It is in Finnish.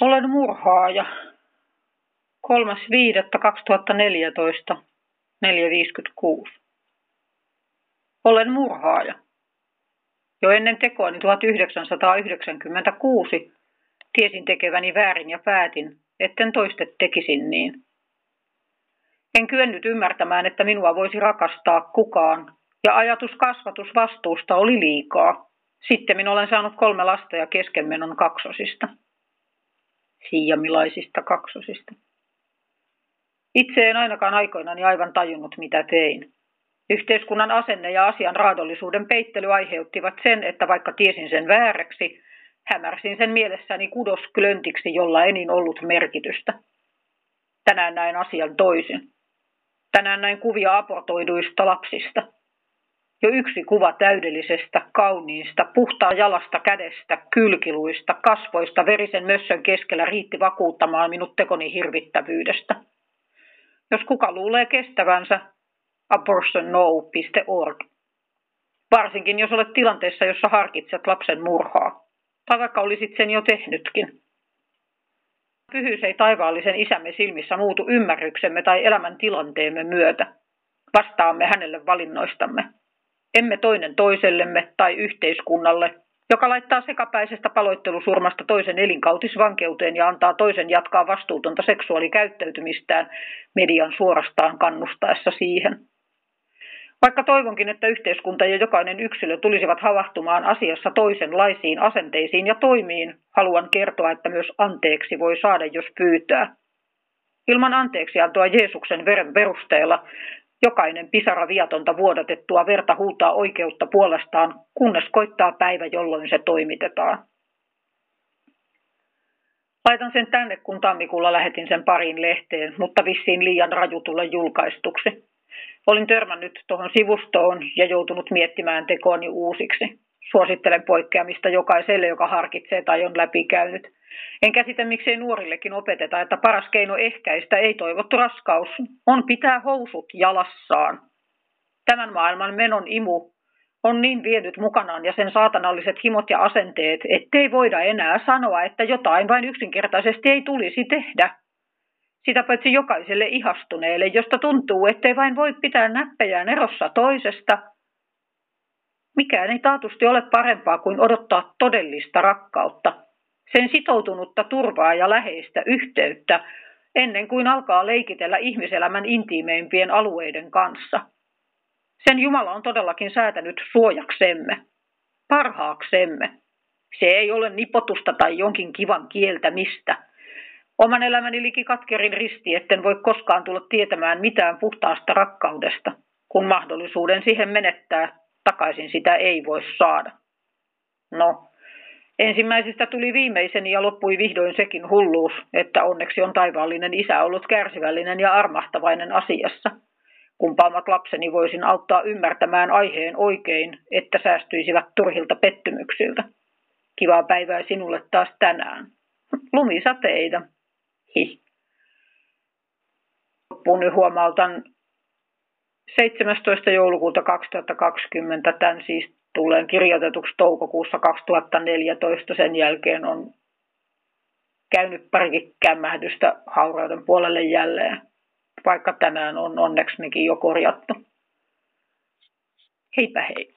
Olen murhaaja. 3.5.2014, 4.56. Olen murhaaja. Jo ennen tekoani 1996 tiesin tekeväni väärin ja päätin, etten toiste tekisin niin. En kyennyt ymmärtämään, että minua voisi rakastaa kukaan, ja ajatus kasvatusvastuusta oli liikaa. Sitten minä olen saanut kolme lasta ja keskenmenon kaksosista siiamilaisista kaksosista. Itse en ainakaan aikoinani aivan tajunnut, mitä tein. Yhteiskunnan asenne ja asian raadollisuuden peittely aiheuttivat sen, että vaikka tiesin sen vääräksi, hämärsin sen mielessäni kudosklöntiksi, jolla enin ollut merkitystä. Tänään näin asian toisin. Tänään näin kuvia aportoiduista lapsista. Jo yksi kuva täydellisestä, kauniista, puhtaa jalasta kädestä, kylkiluista, kasvoista verisen mössön keskellä riitti vakuuttamaan minut tekoni hirvittävyydestä. Jos kuka luulee kestävänsä, abortionno.org. Varsinkin jos olet tilanteessa, jossa harkitset lapsen murhaa. Tai vaikka olisit sen jo tehnytkin. Pyhyys ei taivaallisen isämme silmissä muutu ymmärryksemme tai elämän tilanteemme myötä. Vastaamme hänelle valinnoistamme emme toinen toisellemme tai yhteiskunnalle, joka laittaa sekapäisestä paloittelusurmasta toisen elinkautisvankeuteen ja antaa toisen jatkaa vastuutonta seksuaalikäyttäytymistään median suorastaan kannustaessa siihen. Vaikka toivonkin, että yhteiskunta ja jokainen yksilö tulisivat havahtumaan asiassa toisenlaisiin asenteisiin ja toimiin, haluan kertoa, että myös anteeksi voi saada, jos pyytää. Ilman anteeksiantoa Jeesuksen veren perusteella Jokainen pisara viatonta vuodatettua verta huutaa oikeutta puolestaan, kunnes koittaa päivä, jolloin se toimitetaan. Laitan sen tänne, kun tammikuulla lähetin sen pariin lehteen, mutta vissiin liian raju tulla julkaistuksi. Olin törmännyt tuohon sivustoon ja joutunut miettimään tekooni uusiksi. Suosittelen poikkeamista jokaiselle, joka harkitsee tai on läpikäynyt. En käsitä, miksei nuorillekin opeteta, että paras keino ehkäistä ei-toivottu raskaus on pitää housut jalassaan. Tämän maailman menon imu on niin vienyt mukanaan ja sen saatanalliset himot ja asenteet, ettei voida enää sanoa, että jotain vain yksinkertaisesti ei tulisi tehdä. Sitä paitsi jokaiselle ihastuneelle, josta tuntuu, ettei vain voi pitää näppejään erossa toisesta. Mikään ei taatusti ole parempaa kuin odottaa todellista rakkautta – sen sitoutunutta turvaa ja läheistä yhteyttä ennen kuin alkaa leikitellä ihmiselämän intiimeimpien alueiden kanssa. Sen Jumala on todellakin säätänyt suojaksemme, parhaaksemme. Se ei ole nipotusta tai jonkin kivan kieltämistä. Oman elämäni liki katkerin risti, etten voi koskaan tulla tietämään mitään puhtaasta rakkaudesta. Kun mahdollisuuden siihen menettää, takaisin sitä ei voi saada. No, Ensimmäisestä tuli viimeiseni ja loppui vihdoin sekin hulluus, että onneksi on taivaallinen isä ollut kärsivällinen ja armahtavainen asiassa. Kumpaamat lapseni voisin auttaa ymmärtämään aiheen oikein, että säästyisivät turhilta pettymyksiltä. Kivaa päivää sinulle taas tänään. Lumisateita. Hi. Loppuun huomautan 17. joulukuuta 2020, tämän siis tulleen kirjoitetuksi toukokuussa 2014. Sen jälkeen on käynyt parikin kämmähdystä haurauden puolelle jälleen, vaikka tänään on onneksi nekin jo korjattu. Heipä hei!